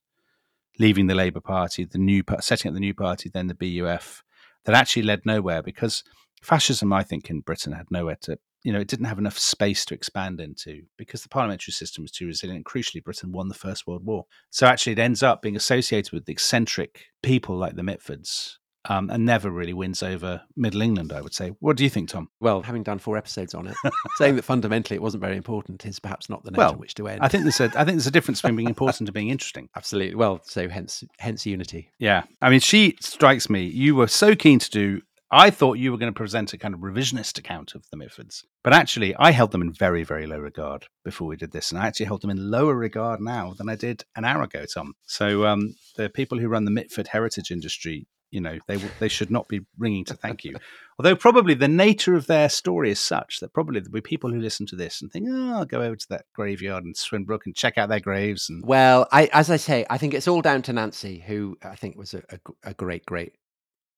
leaving the Labour Party, the new setting up the new party, then the BUF, that actually led nowhere because fascism, I think, in Britain had nowhere to, you know, it didn't have enough space to expand into because the parliamentary system was too resilient. Crucially, Britain won the First World War. So actually, it ends up being associated with eccentric people like the Mitfords. Um, and never really wins over Middle England, I would say. What do you think, Tom? Well, having done four episodes on it, saying that fundamentally it wasn't very important is perhaps not the note Well, which to end. I think there's a, I think there's a difference between being important and being interesting. Absolutely. Well, so hence hence unity. Yeah. I mean, she strikes me. You were so keen to do I thought you were going to present a kind of revisionist account of the Mitfords, but actually, I held them in very, very low regard before we did this, and I actually hold them in lower regard now than I did an hour ago, Tom. So um, the people who run the Mitford heritage industry, you know, they they should not be ringing to thank you. Although probably the nature of their story is such that probably there'll be people who listen to this and think, "Oh, I'll go over to that graveyard in Swinbrook and check out their graves." And Well, I, as I say, I think it's all down to Nancy, who I think was a a great, great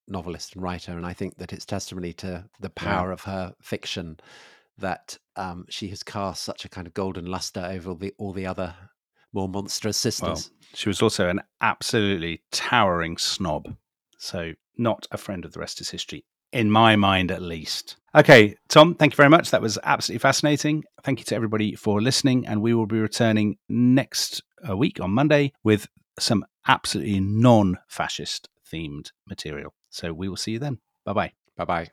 novelist and writer, and I think that it's testimony to the power of her fiction that um, she has cast such a kind of golden luster over all the all the other more monstrous well, sisters. she was also an absolutely towering snob. So not a friend of the rest is history, in my mind at least. Okay, Tom, thank you very much. That was absolutely fascinating. Thank you to everybody for listening, and we will be returning next uh, week on Monday with some absolutely non-fascist themed material. So we will see you then. Bye bye. Bye bye.